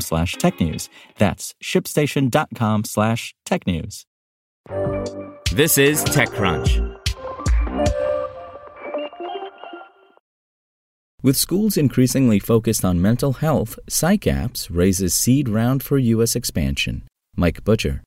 slash technews. That's shipstation.com slash technews. This is TechCrunch. With schools increasingly focused on mental health, PsycApps raises seed round for U.S. expansion. Mike Butcher.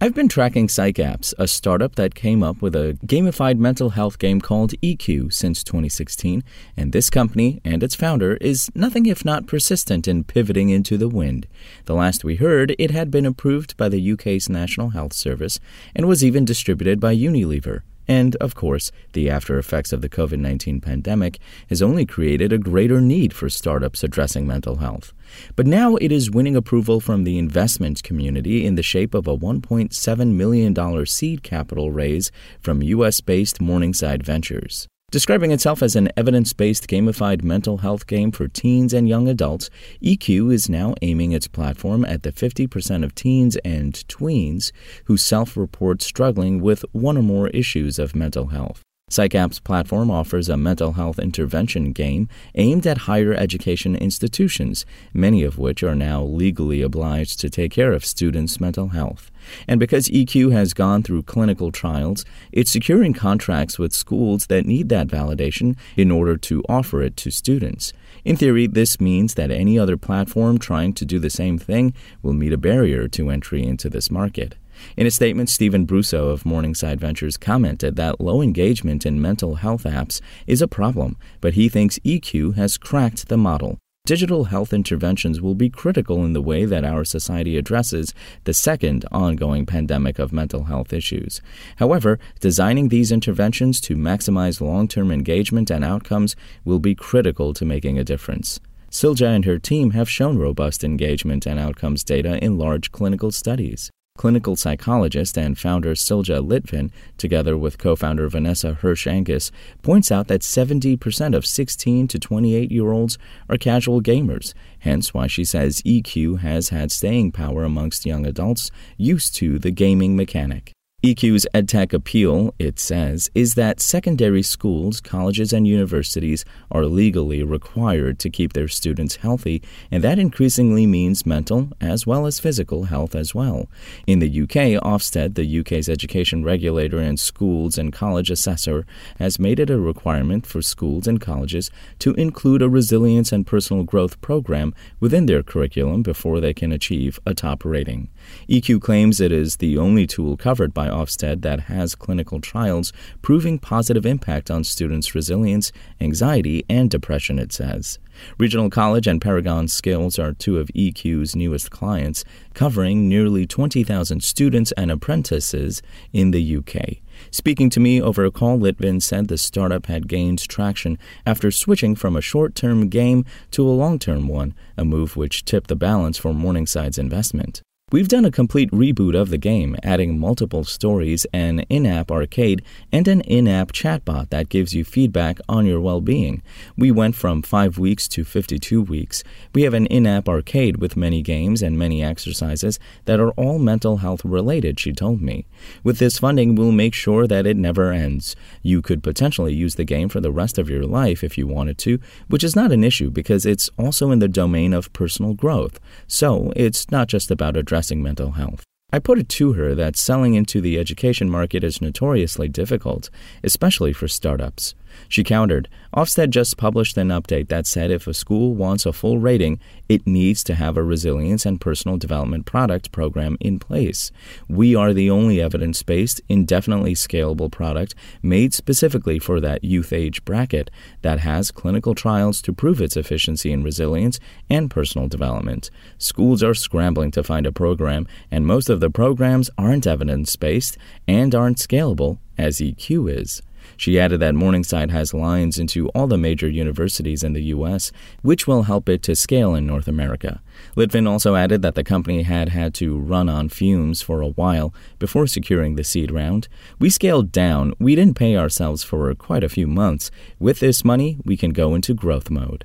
I've been tracking PsycApps, a startup that came up with a gamified mental health game called eQuoo since 2016, and this company and its founder is nothing if not persistent in pivoting into the wind. The last we heard, it had been approved by the UK's National Health Service and was even distributed by Unilever. And, of course, the after effects of the COVID 19 pandemic has only created a greater need for startups addressing mental health. But now it is winning approval from the investment community in the shape of a $1.7 million seed capital raise from U.S. based Morningside Ventures. Describing itself as an evidence based gamified mental health game for teens and young adults, eQuoo is now aiming its platform at the 50% of teens and tweens who self report struggling with one or more issues of mental health. PsycApp's platform offers a mental health intervention game aimed at higher education institutions, many of which are now legally obliged to take care of students' mental health. And because eQuoo has gone through clinical trials, it's securing contracts with schools that need that validation in order to offer it to students. In theory, this means that any other platform trying to do the same thing will meet a barrier to entry into this market. In a statement, Stephen Brusso of Morningside Ventures commented that low engagement in mental health apps is a problem, but he thinks eQuoo has cracked the model. Digital health interventions will be critical in the way that our society addresses the second ongoing pandemic of mental health issues. However, designing these interventions to maximize long term engagement and outcomes will be critical to making a difference. Silja and her team have shown robust engagement and outcomes data in large clinical studies. Clinical psychologist and founder Silja Litvin, together with co founder Vanessa Hirsch Angus, points out that 70% of 16 to 28 year olds are casual gamers, hence why she says eQuoo has had staying power amongst young adults used to the gaming mechanic. eQuoo's EdTech appeal, it says, is that secondary schools, colleges, and universities are legally required to keep their students healthy, and that increasingly means mental as well as physical health as well. In the UK, Ofsted, the UK's education regulator and schools and college assessor, has made it a requirement for schools and colleges to include a resilience and personal growth program within their curriculum before they can achieve a top rating. eQuoo claims it is the only tool covered by Ofsted that has clinical trials proving positive impact on students' resilience, anxiety, and depression, it says. Regional College and Paragon Skills are two of eQuoo's newest clients, covering nearly 20,000 students and apprentices in the UK. Speaking to me over a call, Litvin said the startup had gained traction after switching from a short term game to a long term one, a move which tipped the balance for Morningside's investment. We've done a complete reboot of the game, adding multiple stories, an in app arcade, and an in app chatbot that gives you feedback on your well being. We went from 5 weeks to 52 weeks. We have an in app arcade with many games and many exercises that are all mental health related, she told me. With this funding, we'll make sure that it never ends. You could potentially use the game for the rest of your life if you wanted to, which is not an issue because it's also in the domain of personal growth. So it's not just about addressing addressing mental health. I put it to her that selling into the education market is notoriously difficult, especially for startups. She countered, Ofsted just published an update that said if a school wants a full rating, it needs to have a resilience and personal development product program in place. We are the only evidence based, indefinitely scalable product made specifically for that youth age bracket that has clinical trials to prove its efficiency in resilience and personal development. Schools are scrambling to find a program, and most of the programs aren't evidence based and aren't scalable as eQuoo is. She added that Morningside has lines into all the major universities in the U.S., which will help it to scale in North America. Litvin also added that the company had had to run on fumes for a while before securing the seed round. We scaled down. We didn't pay ourselves for quite a few months. With this money, we can go into growth mode.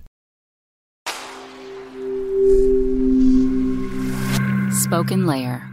SpokenLayer.